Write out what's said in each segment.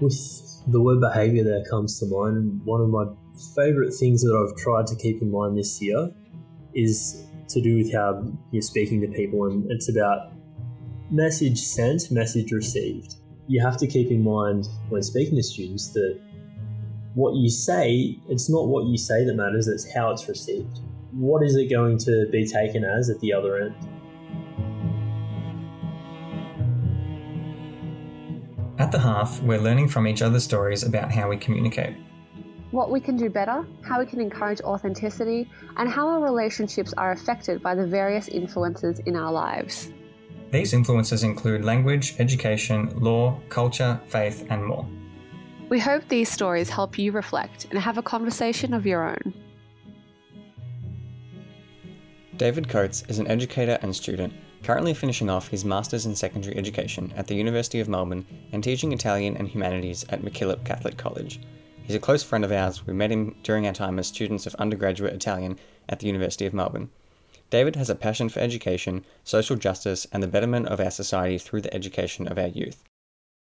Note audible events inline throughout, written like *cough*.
with the word behaviour there comes to mind. One of my favourite things that I've tried to keep in mind this year is to do with how you're speaking to people, and it's about message sent, message received. You have to keep in mind when speaking to students that what you say, it's not what you say that matters, it's how it's received. What is it going to be taken as at the other end? At the Hearth, we're learning from each other's stories about how we communicate. What we can do better, how we can encourage authenticity, and how our relationships are affected by the various influences in our lives. These influences include language, education, law, culture, faith, and more. We hope these stories help you reflect and have a conversation of your own. David Coates is an educator and student currently finishing off his Masters in Secondary Education at the University of Melbourne and teaching Italian and Humanities at MacKillop Catholic College. He's a close friend of ours. We met him during our time as students of undergraduate Italian at the University of Melbourne. David has a passion for education, social justice, and the betterment of our society through the education of our youth.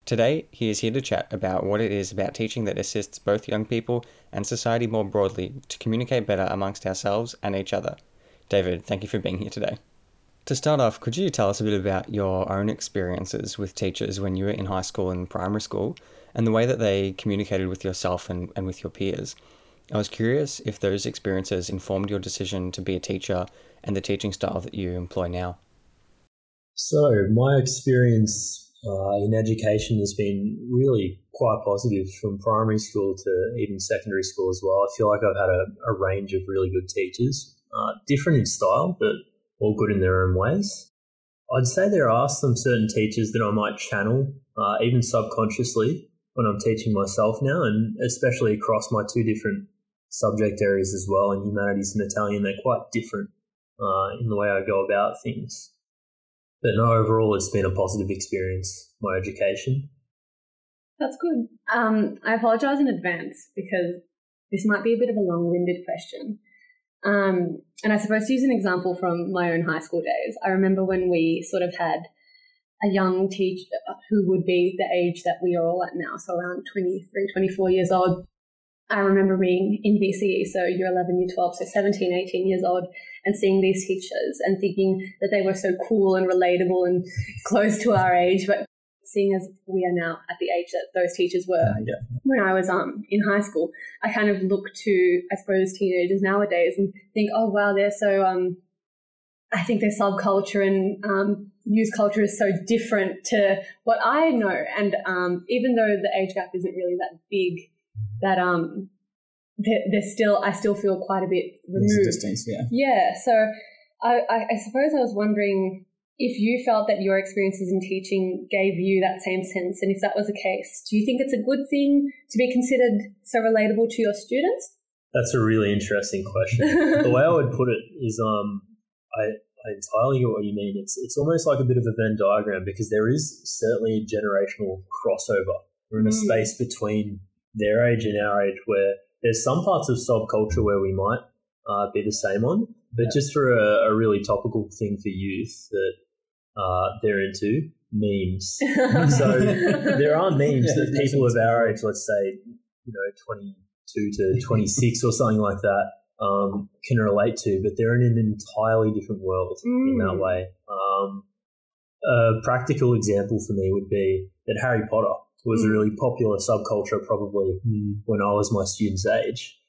Today, he is here to chat about what it is about teaching that assists both young people and society more broadly to communicate better amongst ourselves and each other. David, thank you for being here today. To start off, could you tell us a bit about your own experiences with teachers when you were in high school and primary school and the way that they communicated with yourself and, and with your peers? I was curious if those experiences informed your decision to be a teacher and the teaching style that you employ now. So, my experience uh, in education has been really quite positive from primary school to even secondary school as well. I feel like I've had a, a range of really good teachers, uh, different in style, but all good in their own ways. I'd say there are some certain teachers that I might channel, uh, even subconsciously, when I'm teaching myself now, and especially across my two different subject areas as well, in humanities and Italian, they're quite different uh, in the way I go about things. But no, overall, it's been a positive experience, my education. That's good. Um, I apologize in advance because this might be a bit of a long winded question. Um, and I suppose to use an example from my own high school days, I remember when we sort of had a young teacher who would be the age that we are all at now, so around 23, 24 years old. I remember being in VCE, so year 11, year 12, so 17, 18 years old, and seeing these teachers and thinking that they were so cool and relatable and *laughs* close to our age, but seeing as we are now at the age that those teachers were uh, yeah. when I was um in high school, I kind of look to I suppose teenagers nowadays and think, oh wow, they're so um I think their subculture and um, youth culture is so different to what I know, and um, even though the age gap isn't really that big, that um they're, still I still feel quite a bit removed. distance, yeah. Yeah, so I, I, I suppose I was wondering if you felt that your experiences in teaching gave you that same sense, and if that was the case, do you think it's a good thing to be considered so relatable to your students? That's a really interesting question. *laughs* the way I would put it is, um, I, I entirely get what you mean. It's it's almost like a bit of a Venn diagram because there is certainly a generational crossover. We're in a mm. space between their age and our age where there's some parts of subculture where we might uh, be the same on, but yeah. just for a, a, really topical thing for youth that uh, they're into memes. *laughs* so there are memes yeah, that people of our age, let's say, you know, 22 to 26 or something like that, um, can relate to, but they're in an entirely different world mm. in that mm. way. Um, a practical example for me would be that Harry Potter was mm. a really popular subculture probably mm. when I was my student's age.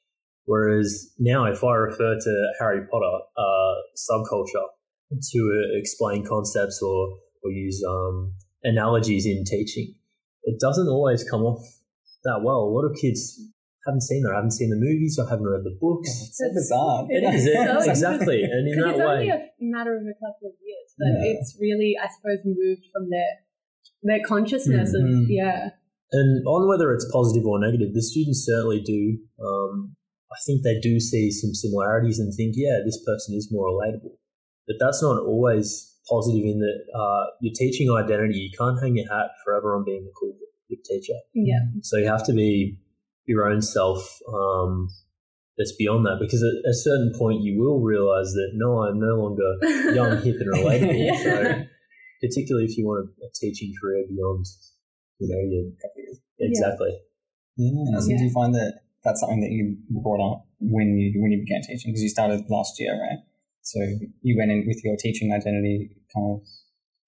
Whereas now, if I refer to Harry Potter uh, subculture, to uh, explain concepts or or use um, analogies in teaching. It doesn't always come off that well. A lot of kids haven't seen that, haven't seen the movies, or haven't read the books. It's so bizarre. It, is so exactly, and in that it's way, only a matter of a couple of years, but yeah. it's really, I suppose, moved from their their consciousness mm-hmm. of yeah. And on whether it's positive or negative, the students certainly do. Um, I think they do see some similarities and think, yeah, this person is more relatable but that's not always positive in that uh, your teaching identity, you can't hang your hat forever on being the cool teacher. Yeah. So you have to be your own self um, that's beyond that because at a certain point you will realize that no, I'm no longer *laughs* young, hip, and relatable. yeah. So particularly if you want a, a teaching career beyond, you know, your, exactly. Yeah. So Yeah. do you find that that's something that you brought up when you when you began teaching? Because you started last year, right? So you went in with your teaching identity kind of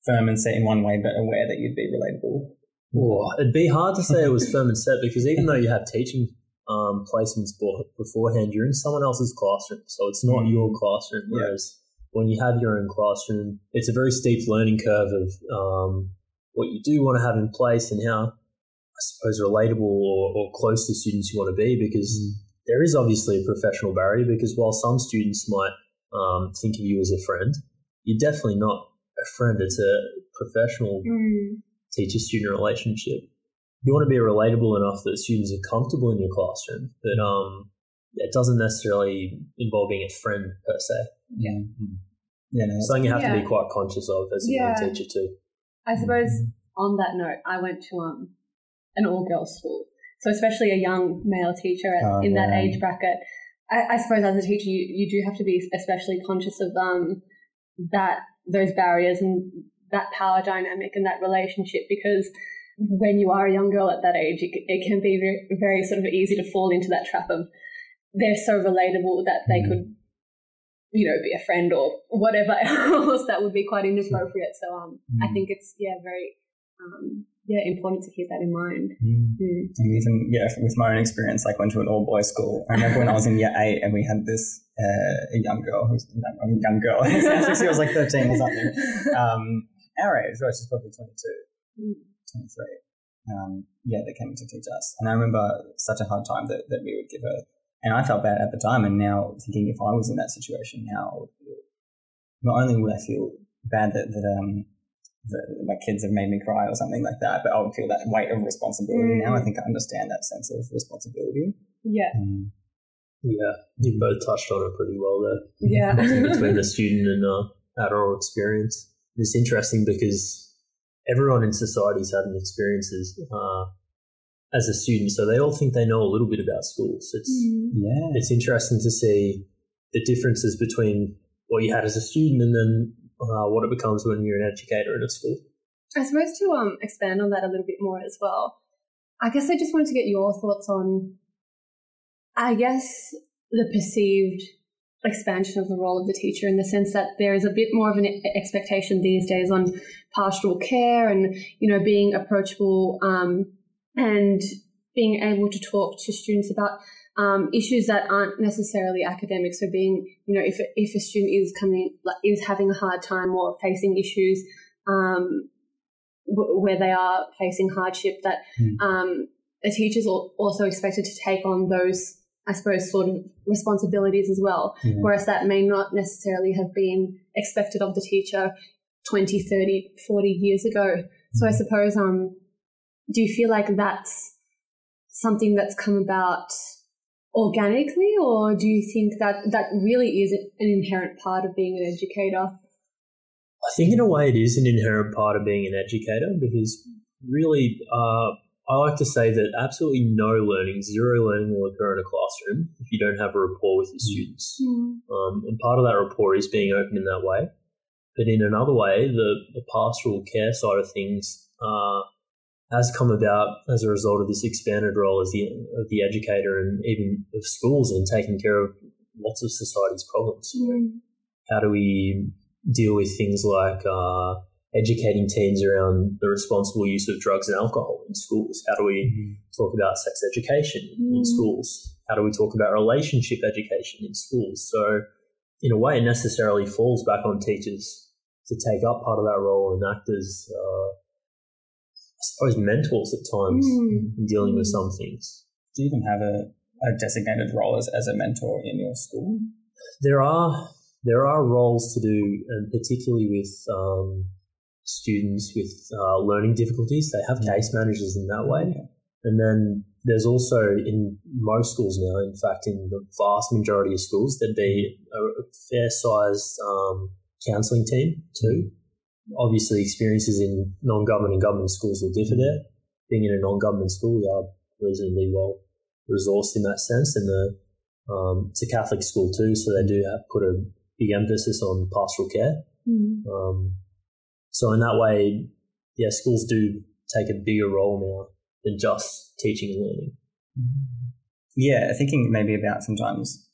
firm and set in one way, but aware that you'd be relatable. Oh, it'd be hard to say it was *laughs* firm and set because even though you have teaching um, placements beforehand, you're in someone else's classroom, so it's not Mm. your classroom. Yeah. Whereas when you have your own classroom, it's a very steep learning curve of um, what you do want to have in place and how, I suppose, relatable or, or close to students you want to be. Because there is obviously a professional barrier. Because while some students might um, think of you as a friend, you're definitely not a friend. It's a professional Mm. teacher student relationship. You want to be relatable enough that students are comfortable in your classroom, but um, it doesn't necessarily involve being a friend per se. Yeah. Yeah. No, something you have to be quite conscious of as a young Yeah. teacher too. I suppose on that note, I went to um an all girls school, so especially a young male teacher at, Oh, in that age bracket. I, I suppose as a teacher, you, you do have to be especially conscious of um that those barriers and that power dynamic and that relationship because when you are a young girl at that age, it, it can be very, very sort of easy to fall into that trap of they're so relatable that they Mm. could, you know, be a friend or whatever *laughs* else that would be quite inappropriate. So um, I Mm. think it's yeah very um, yeah important to keep that in mind. Mm. Mm. And even yeah, with my own experience, like went to an all boys school. I remember when I was in year eight, and we had this uh, a young girl who's a young girl. *laughs* she was like thirteen or something. Um, our age, right? She's probably 22, Mm. 23. Um, yeah, they came to teach us, and I remember such a hard time that, that we would give her. And I felt bad at the time, and now thinking if I was in that situation, now I would feel. Not only would I feel bad that that um that my kids have made me cry or something like that, but I would feel that weight of responsibility. Now I Mm. think I understand that sense of responsibility. Yeah, Um, Yeah, you both touched on it pretty well there. yeah, *laughs* between the student and uh, adult experience. It's interesting because everyone in society's had an experiences uh, as a student, so they all think they know a little bit about schools. It's Mm. yeah, it's interesting to see the differences between what you had as a student and then uh, what it becomes when you're an educator in a school. I suppose to um expand on that a little bit more as well. I guess I just wanted to get your thoughts on, I guess, the perceived expansion of the role of the teacher in the sense that there is a bit more of an expectation these days on pastoral care and you know being approachable um, and being able to talk to students about um, issues that aren't necessarily academic. So being you know if if a student is coming like, is having a hard time or facing issues um, w- where they are facing hardship, that Hmm. um, a teacher's al- also expected to take on those, I suppose, sort of responsibilities as well. yeah. Whereas that may not necessarily have been expected of the teacher 20, 30, 40 years ago. So I suppose, um, do you feel like that's something that's come about organically, or do you think that that really is an inherent part of being an educator? I think in a way it is an inherent part of being an educator because really, uh, I like to say that absolutely no learning, zero learning will occur in a classroom if you don't have a rapport with your students. Um, and part of that rapport is being open in that way. But in another way, the, the pastoral care side of things uh, has come about as a result of this expanded role as the of the educator and even of schools in taking care of lots of society's problems. How do we deal with things like uh, educating teens around the responsible use of drugs and alcohol in schools? How do we talk about sex education in Mm. schools? How do we talk about relationship education in schools? So, in a way, it necessarily falls back on teachers to take up part of that role and act as, uh, suppose, mentors at times Mm. in dealing with some things. Do you even have a, a designated role as, as a mentor in your school? There are there are roles to do, and particularly with um, students with uh, learning difficulties, they have case managers in that way. And then there's also in most schools now, in fact, in the vast majority of schools, there'd be a, a fair sized um, counselling team too. Obviously, experiences in non government and government schools will differ there. Being in a non government school, we are reasonably well resourced in that sense. And the um, it's a Catholic school too, so they do have put a big emphasis on pastoral care. Um, so in that way, yeah, schools do take a bigger role now than just teaching and learning. Yeah, thinking maybe about sometimes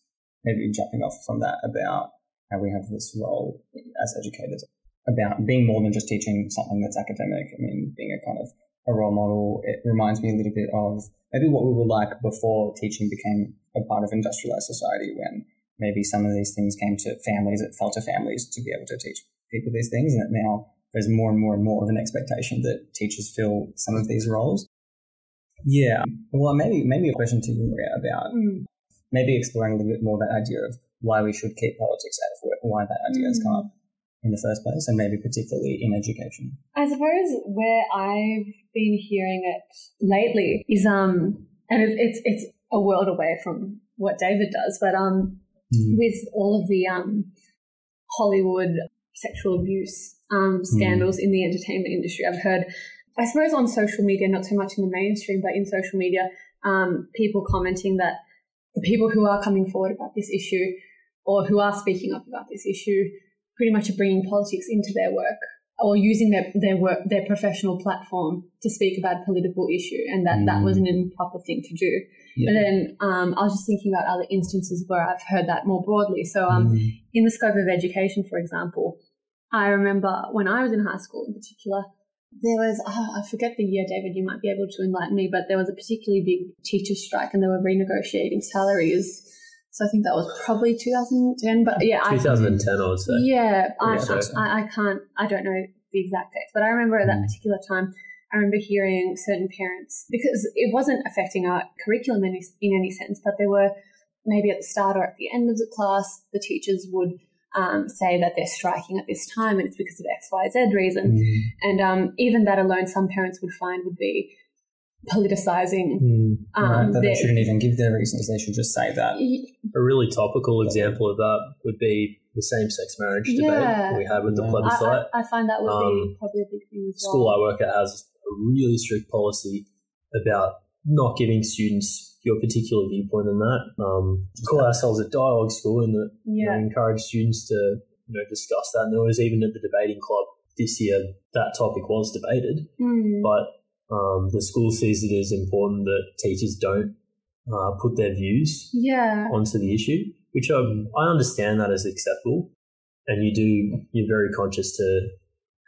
maybe jumping off from that about how we have this role as educators about being more than just teaching something that's academic. I mean, being a kind of a role model. It reminds me a little bit of maybe what we were like before teaching became a part of industrialized society when maybe some of these things came to families, it fell to families to be able to teach people these things. And now there's more and more and more of an expectation that teachers fill some of these roles. Yeah. Well, maybe, maybe a question to you, Maria, about Mm. maybe exploring a little bit more that idea of why we should keep politics out of work, why that idea has come up in the first place, and maybe particularly in education. I suppose where I've been hearing it lately is um, and it, it's it's a world away from what David does, but um, Mm. with all of the um, Hollywood sexual abuse um, scandals in the entertainment industry, I've heard, I suppose on social media, not so much in the mainstream, but in social media, um, people commenting that the people who are coming forward about this issue or who are speaking up about this issue pretty much are bringing politics into their work or using their, their work, their professional platform to speak about a political issue, and that that Mm. was an improper thing to do. But then um, I was just thinking about other instances where I've heard that more broadly. So um, Mm. in the scope of education, for example, I remember when I was in high school in particular, there was, oh, I forget the year, David, you might be able to enlighten me, but there was a particularly big teacher strike and they were renegotiating salaries. So I think that was probably 2010, but yeah, 2010, I would say. yeah, I, so- I, I can't, I don't know the exact dates, but I remember at that Mm. particular time, I remember hearing certain parents, because it wasn't affecting our curriculum in any, in any sense, but there were maybe at the start or at the end of the class, the teachers would um, say that they're striking at this time and it's because of X, Y, Z reason. Mm. And um, even that alone, some parents would find would be politicizing. Mm. Um, right, that they shouldn't even give their reasons. They should just say that. A really topical example of that would be the same-sex marriage debate Yeah. we had with the Yeah. I, plebiscite. I, I find that would be Um, probably a big thing as well. school I work at has a really strict policy about not giving students your particular viewpoint on that. Um, we call ourselves a dialogue school, and that you know, encourage students to you know discuss that. And there was even at the debating club this year that topic was debated, Mm. but um, the school sees it as important that teachers don't uh, put their views Yeah. onto the issue, which um, I understand that as acceptable, and you do you're very conscious to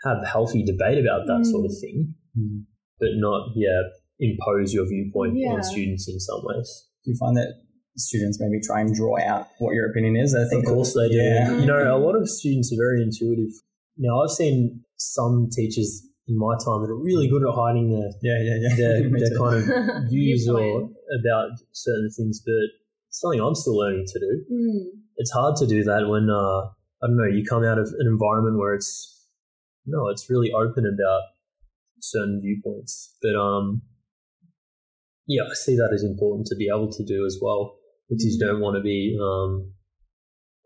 have healthy debate about that Mm. sort of thing, Mm. but not yeah impose your viewpoint Yeah. on students in some ways. Do you find that students maybe try and draw out what your opinion is? I think Of course they do. Yeah. You know, a lot of students are very intuitive. Now I've seen some teachers in my time that are really good at hiding their Yeah, yeah, yeah. their, *laughs* their kind of *laughs* views or about certain things, but it's something I'm still learning to do. Mm. it's hard to do that when uh, I don't know you come out of an environment where it's no, it's really open about certain viewpoints. But um, yeah, I see that as important to be able to do as well, because you don't want to be um,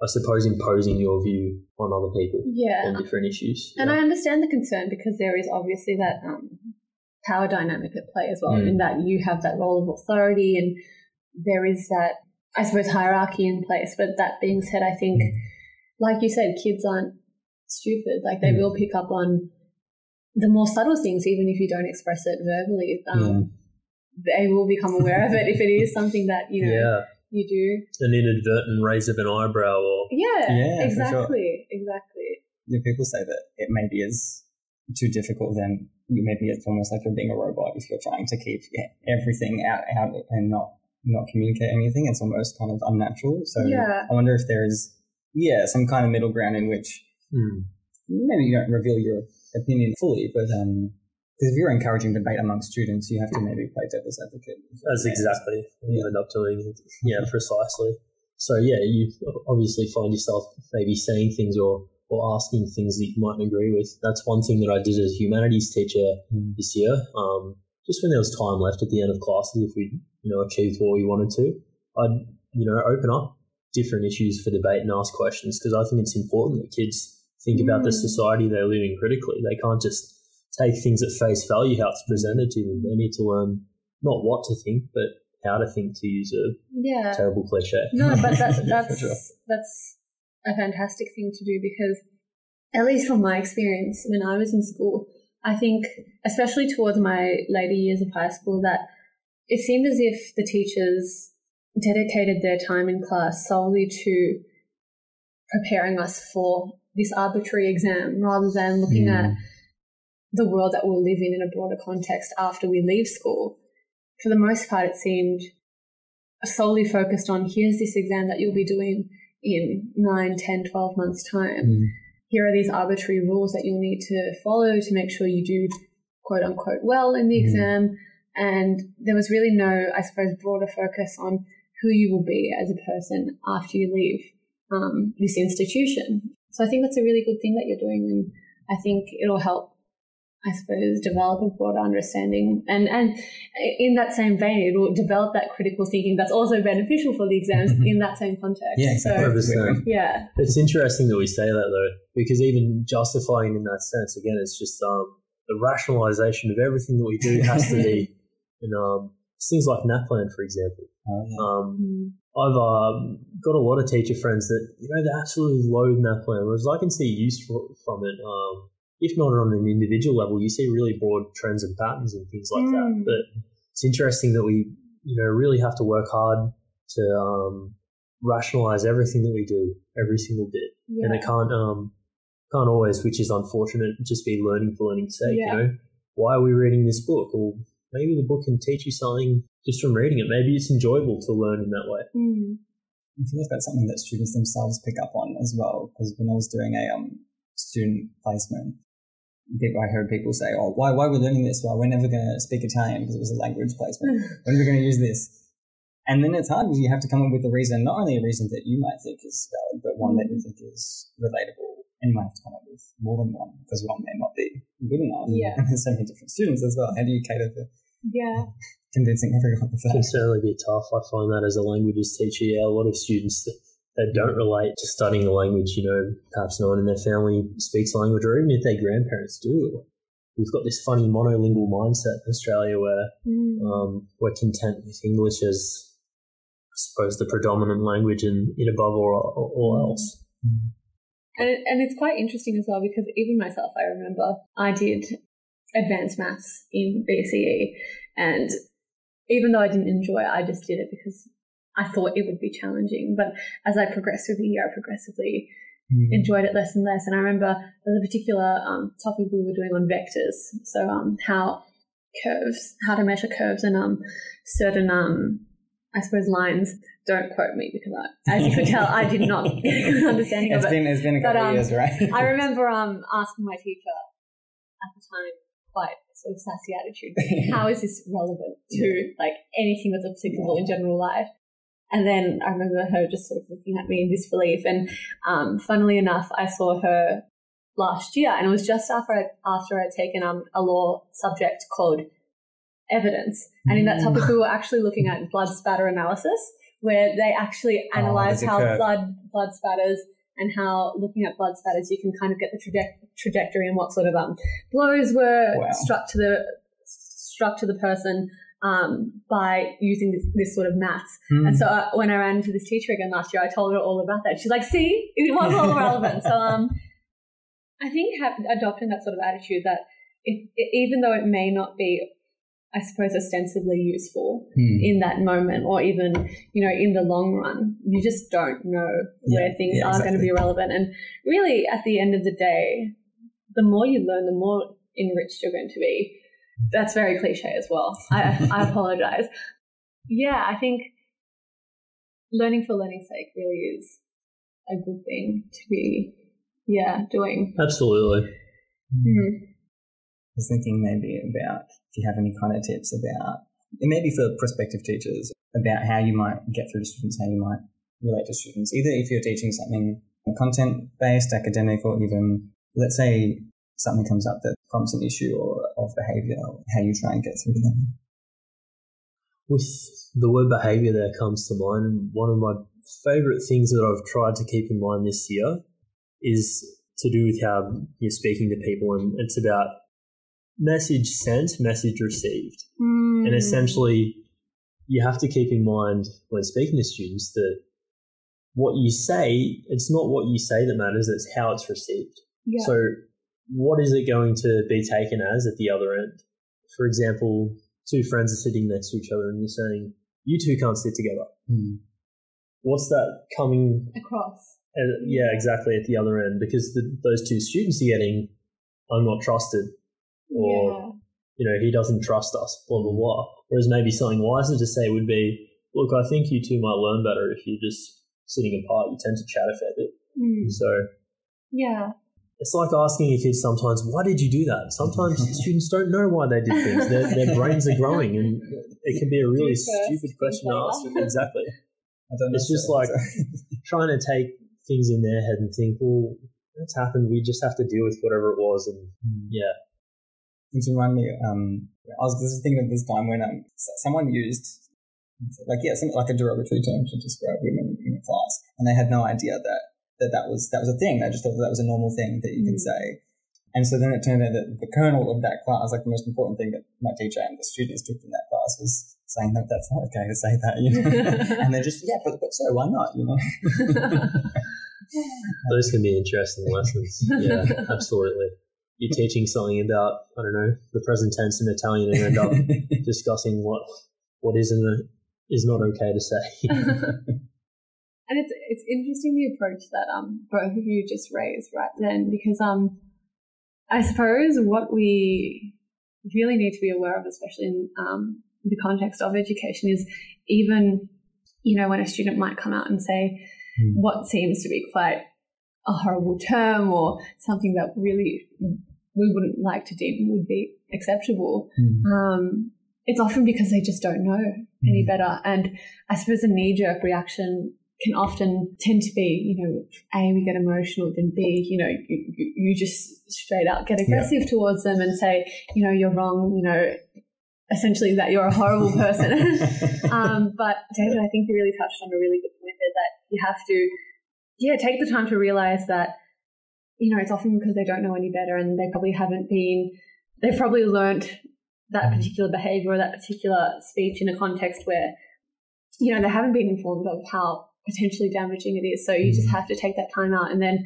I suppose imposing your view on other people Yeah. on different issues. And Yeah. I understand the concern because there is obviously that um, power dynamic at play as well, Mm. in that you have that role of authority and there is that, I suppose, hierarchy in place. But that being said, I think, like you said, kids aren't stupid. Like they Mm. will pick up on the more subtle things, even if you don't express it verbally. Um, They will become aware of it if it is something that, you know, yeah, you do. an inadvertent raise of an eyebrow or Yeah, Yeah, for sure. exactly. Exactly. Yeah, people say that it maybe is too difficult. Then maybe it's almost like you're being a robot if you're trying to keep everything out, out and not not communicate anything. It's almost kind of unnatural. So Yeah. I wonder if there is yeah some kind of middle ground in which Hmm. maybe you don't reveal your opinion fully, but um, because if you're encouraging debate among students, you have to maybe play devil's advocate. That's exactly what you end up doing. Yeah, precisely. So yeah, you obviously find yourself maybe saying things or or asking things that you mightn't agree with. That's one thing that I did as a humanities teacher Mm. this year. Um, just when there was time left at the end of classes, if we you know achieved what we wanted to, I'd you know open up different issues for debate and ask questions because I think it's important that kids think about the Mm. society they live in critically. They can't just take things at face value how it's presented to them. They need to learn not what to think, but how to think. To use a Yeah. terrible cliche. No, but that, *laughs* that's sure. that's a fantastic thing to do because, at least from my experience, when I was in school, I think, especially towards my later years of high school, that it seemed as if the teachers dedicated their time in class solely to preparing us for this arbitrary exam rather than looking Mm. at the world that we'll live in in a broader context after we leave school. For the most part, it seemed solely focused on here's this exam that you'll be doing in 9, 10, 12 months' time. Mm. Here are these arbitrary rules that you'll need to follow to make sure you do quote unquote well in the Mhm. exam. And there was really no, I suppose, broader focus on who you will be as a person after you leave um, this institution. So I think that's a really good thing that you're doing, and I think it'll help, I suppose, develop a broader understanding. And and in that same vein, it will develop that critical thinking that's also beneficial for the exams in that same context. Yeah, So 100%. yeah, It's interesting that we say that though, because even justifying in that sense, again, it's just um, the rationalization of everything that we do has to be, *laughs* and um, things like NAPLAN, for example. Oh, yeah. Um, Mm. I've um, got a lot of teacher friends that you know they absolutely loathe NAPLAN, whereas I can see use for, from it. Um, if not on an individual level, you see really broad trends and patterns and things like that. Mm. But it's interesting that we, you know, really have to work hard to um, rationalize everything that we do, every single bit, yeah. and it can't um, can't always, which is unfortunate, just be learning for learning's sake. Yeah. You know, why are we reading this book? Or maybe the book can teach you something just from reading it. Maybe it's enjoyable to learn in that way. Mm. I feel like that's something that students themselves pick up on as well. Because when I was doing a um, student placement, people, I heard people say, "Oh, why why are we learning this? Well, we're never going to speak Italian because it was a language placement. *laughs* when are we going to use this?" And then it's hard because you have to come up with a reason, not only a reason that you might think is valid, but one that you think is relatable. And you might have to come up with more than one because one may not be good enough. Yeah. *laughs* And there's so many different students as well. How do you cater for Yeah. convincing everyone of It can that? certainly be tough. I find that as a languages teacher, yeah, a lot of students that, that don't relate to studying a language, you know, perhaps no one in their family speaks the language, or even if their grandparents do. We've got this funny monolingual mindset in Australia where Mm. um, we're content with English as, I suppose, the predominant language and it above all, all else. And, it, and it's quite interesting as well because even myself, I remember I did advanced maths in VCE, and even though I didn't enjoy it, I just did it because I thought it would be challenging. But as I progressed through the year, I progressively enjoyed it less and less. And I remember there was a particular um, topic we were doing on vectors, so um, how curves, how to measure curves, and um, certain um, I suppose lines. Don't quote me because, I, as you could tell, I did not *laughs* *laughs* get a good understanding of it. been, it's been a But, couple um, of years, right? I *laughs* remember um, asking my teacher at the time, quite sort of sassy attitude, how is this relevant to like anything that's applicable in general life? And then I remember her just sort of looking at me in disbelief. And um, funnily enough, I saw her last year, and it was just after I, after I'd taken um, a law subject called evidence. And in that Mm. topic, we were actually looking at blood spatter analysis, where they actually Oh, analyze a how curve. blood blood spatters and how looking at blood spatters you can kind of get the traje- trajectory and what sort of um, blows were Wow. struck to the struck to the person um, by using this, this sort of maths. Hmm. And so uh, when I ran into this teacher again last year, I told her all about that. She's like, "See, it was all *laughs* relevant." So um, I think have, adopting that sort of attitude that it, it, even though it may not be, I suppose, ostensibly useful Hmm. in that moment, or even you know in the long run, you just don't know where things yeah, are going to be relevant. And really, at the end of the day, the more you learn, the more enriched you're going to be. That's very cliche as well. I, I *laughs* apologize. Yeah, I think learning for learning's sake really is a good thing to be, yeah, doing. Absolutely. Mhm. I was thinking maybe about if you have any kind of tips about, and maybe for prospective teachers, about how you might get through to students, how you might relate to students, either if you're teaching something content based, academic, or even, let's say, something comes up that prompts an issue or of behavior, how you try and get through to them. With the word behavior there comes to mind, one of my favorite things that I've tried to keep in mind this year is to do with how you're speaking to people, and it's about message sent, message received. Mm. And essentially, you have to keep in mind when speaking to students that what you say, it's not what you say that matters, it's how it's received. yeah. So what is it going to be taken as at the other end? For example, two friends are sitting next to each other and you're saying, you two can't sit together. Mm. What's that coming? Across. Yeah, exactly at the other end because the, those two students are getting, I'm not trusted, or yeah. you know, he doesn't trust us, blah blah blah. Whereas maybe something wiser to say would be, look, I think you two might learn better if you're just sitting apart. You tend to chat a fair bit, Mm. so Yeah. It's like asking a kid sometimes, why did you do that? Sometimes *laughs* students don't know why they did things. Their, their brains are growing, and it can be a really stupid question to ask. Exactly. *laughs* I don't. It's just like trying to take things in their head and think, well, that's happened. We just have to deal with whatever it was. And yeah, It remind me. Um, I was just thinking of this time when um, someone used like yeah, some, like a derogatory term to describe women in a class, and they had no idea that that that was that was a thing. I just thought that, that was a normal thing that you can Mm. say. And so then it turned out that the kernel of that class, like the most important thing that my teacher and the students took from that class, was saying that that's not okay to say that. You know? *laughs* and they're just yeah, but, but so why not? You know. *laughs* those can be interesting lessons. Yeah, *laughs* absolutely. You're teaching something about, I don't know, the present tense in Italian and end up discussing what what is and is not okay to say. And it's it's interesting the approach that um both of you just raised right then because um I suppose what we really need to be aware of, especially in um, the context of education, is even you know when a student might come out and say Mm. what seems to be quite a horrible term or something that really we wouldn't like to deem would be acceptable Mm. um, it's often because they just don't know any Mm. better. And I suppose a knee jerk reaction can often tend to be, you know, A, we get emotional, then B, you know, you, you, just straight out get aggressive towards them and say, you know, you're wrong, you know, essentially that you're a horrible person. *laughs* um, but David, I think you really touched on a really good point there that you have to, yeah, take the time to realize that, you know, it's often because they don't know any better and they probably haven't been, they've probably learnt that particular behavior or that particular speech in a context where, you know, they haven't been informed of how potentially damaging it is. So you just Mhm. have to take that time out. And then,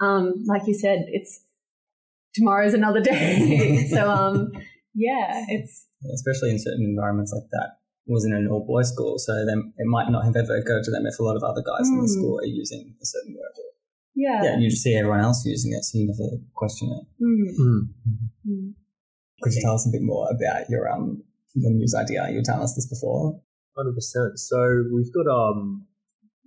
um, like you said, it's tomorrow's another *laughs* day. so, um, yeah, it's, especially in certain environments like that. It was in an all boys school, so then it might not have ever occurred to them if a lot of other guys in the Mm. school are using a certain word. yeah. Yeah, you just see everyone else using it, so you never question it. Mm, Hmm. mm. Could you tell us a bit more about your um your news idea? You were telling us this before. Hundred percent. So we've got um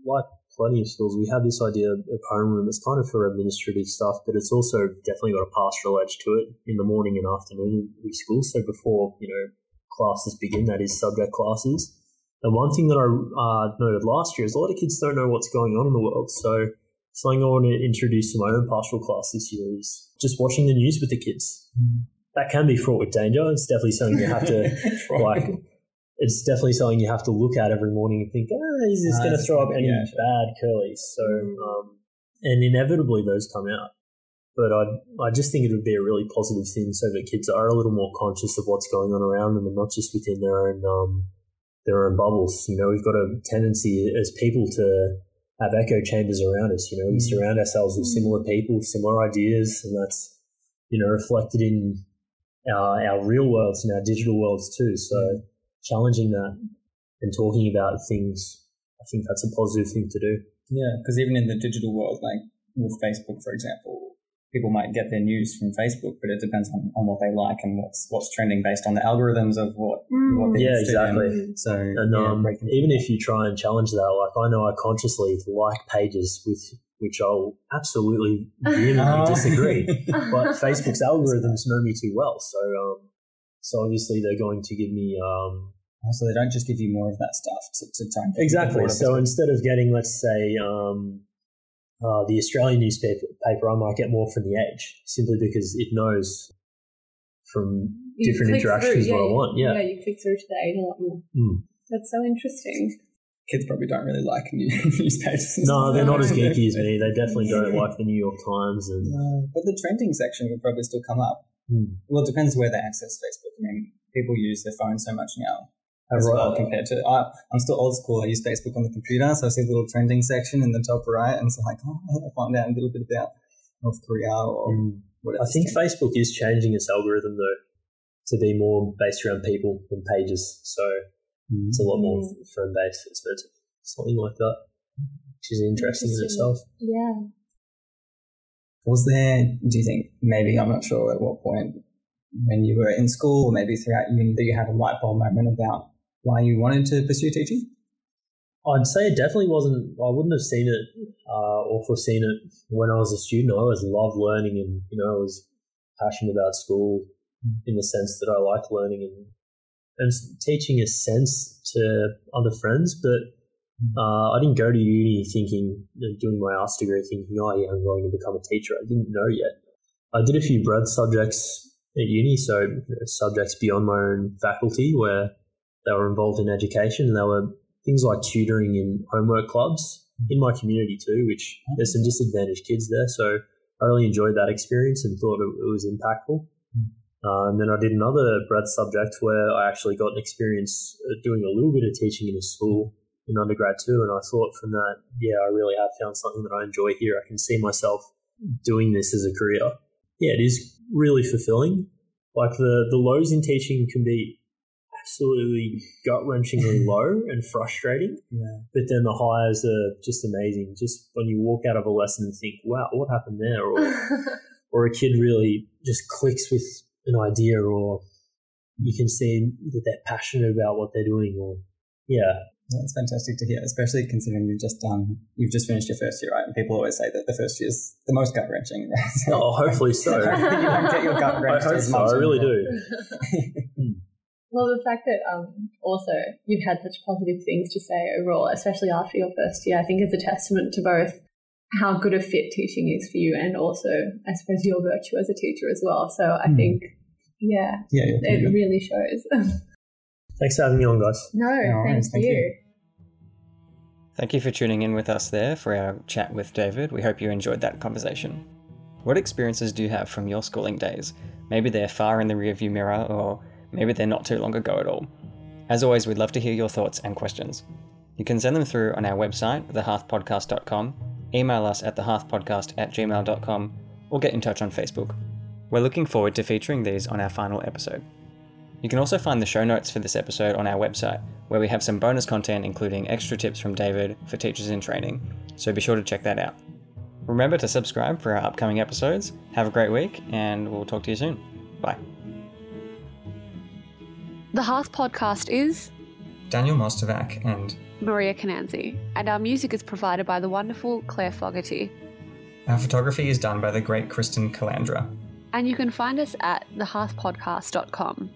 like plenty of schools. We have this idea of homeroom. It's kind of for administrative stuff, but it's also definitely got a pastoral edge to it in the morning and afternoon of school. So before you know classes begin, that is subject classes. And one thing that I uh, noted last year is a lot of kids don't know what's going on in the world. So something I want to introduce to my own pastoral class this year is just watching the news with the kids. That can be fraught with danger. It's definitely something you have to *laughs* like it's definitely something you have to look at every morning and think, ah, is this Ah, going to throw up any yeah, sure. bad curlies? So, um, and inevitably those come out. But I, I just think it would be a really positive thing so that kids are a little more conscious of what's going on around them and not just within their own, um, their own bubbles. You know, we've got a tendency as people to have echo chambers around us. You know, we Mm. surround ourselves with similar people, similar ideas, and that's, you know, reflected in our, our real worlds and our digital worlds too. So challenging that and talking about things, I think that's a positive thing to do. Yeah, because even in the digital world, like with Facebook, for example, people might get their news from Facebook, but it depends on, on what they like and what's what's trending based on the algorithms of what what they Yeah, used to exactly. So And yeah, um, breaking- even if you try and challenge that, like I know I consciously like pages with which I'll absolutely vehemently Oh. disagree, *laughs* but Facebook's algorithms know me too well, so um, so obviously they're going to give me um, so they don't just give you more of that stuff to, to try and Exactly. people So instead of getting, let's say, um, uh, the Australian newspaper, paper, I might get more from the Age, simply because it knows from You different interactions through, what I want. Yeah. Yeah, you click through to the age a lot more. Mm. That's so interesting. kids probably don't really like new, *laughs* newspapers. No, they're not as geeky as me. They definitely *laughs* don't like the New York Times and. No, but the trending section would probably still come up. Hmm. Well, it depends where they access Facebook. I mean, people use their phone so much now as Right. well compared to. I, I'm still old school. I use Facebook on the computer, so I see the little trending section in the top right, and it's like, oh, *laughs* I find out a little bit about North Korea or Mm. Whatever I think scheme. Facebook is changing its algorithm though to be more based around people than pages. So Mm. it's a lot more friend based. It's meant something like that, which is interesting in itself. Yeah. Was there, do you think, maybe, I'm not sure at what point, when you were in school or maybe throughout uni, that you had a light bulb moment about why you wanted to pursue teaching? I'd say it definitely wasn't. I wouldn't have seen it uh, or foreseen it when I was a student. I always loved learning, and you know, I was passionate about school in the sense that I liked learning and and teaching a sense to other friends. But uh, I didn't go to uni thinking, doing my arts degree, thinking, oh yeah, I'm going to become a teacher. I didn't know yet. I did a few breadth subjects at uni, so you know, subjects beyond my own faculty where they were involved in education, and they were things like tutoring in homework clubs in my community too, which there's some disadvantaged kids there. So I really enjoyed that experience and thought it, was impactful. Uh, and then I did another breadth subject where I actually got an experience uh, doing a little bit of teaching in a school in undergrad too. And I thought from that, yeah, I really have found something that I enjoy here. I can see myself doing this as a career. Yeah, it is really fulfilling. Like the, the lows in teaching can be absolutely gut wrenchingly *laughs* low and frustrating. Yeah. But then the highs are just amazing. Just when you walk out of a lesson and think, wow, what happened there? Or, *laughs* or a kid really just clicks with an idea, or you can see that they're passionate about what they're doing, or yeah. That's fantastic to hear, especially considering you've just done, you've just finished your first year, right? And people always say that the first year is the most gut wrenching. Right? *laughs* So Oh, hopefully so. *laughs* you don't get your gut I wrenched hope as so. I really do. *laughs* Well, the fact that um, also you've had such positive things to say overall, especially after your first year, I think is a testament to both how good a fit teaching is for you and also, I suppose, your virtue as a teacher as well. So I Hmm. think, yeah, Yeah, it good. really shows. Thanks for having me on, guys. no, worries, thank, thank you. you. Thank you for tuning in with us there for our chat with David. We hope you enjoyed that conversation. What experiences do you have from your schooling days? Maybe they're far in the rearview mirror, or maybe they're not too long ago at all. As always, we'd love to hear your thoughts and questions. You can send them through on our website, thehearthpodcast.com, email us at thehearthpodcast at gmail.com, or get in touch on Facebook. We're looking forward to featuring these on our final episode. You can also find the show notes for this episode on our website, where we have some bonus content including extra tips from David for teachers in training, so be sure to check that out. Remember to subscribe for our upcoming episodes. Have a great week, and we'll talk to you soon. Bye. The Hearth podcast is Daniel Mostovac and Maria Cananzi, and our music is provided by the wonderful Claire Fogarty. our photography is done by the great Kristen Calandra. And you can find us at thehearthpodcast.com.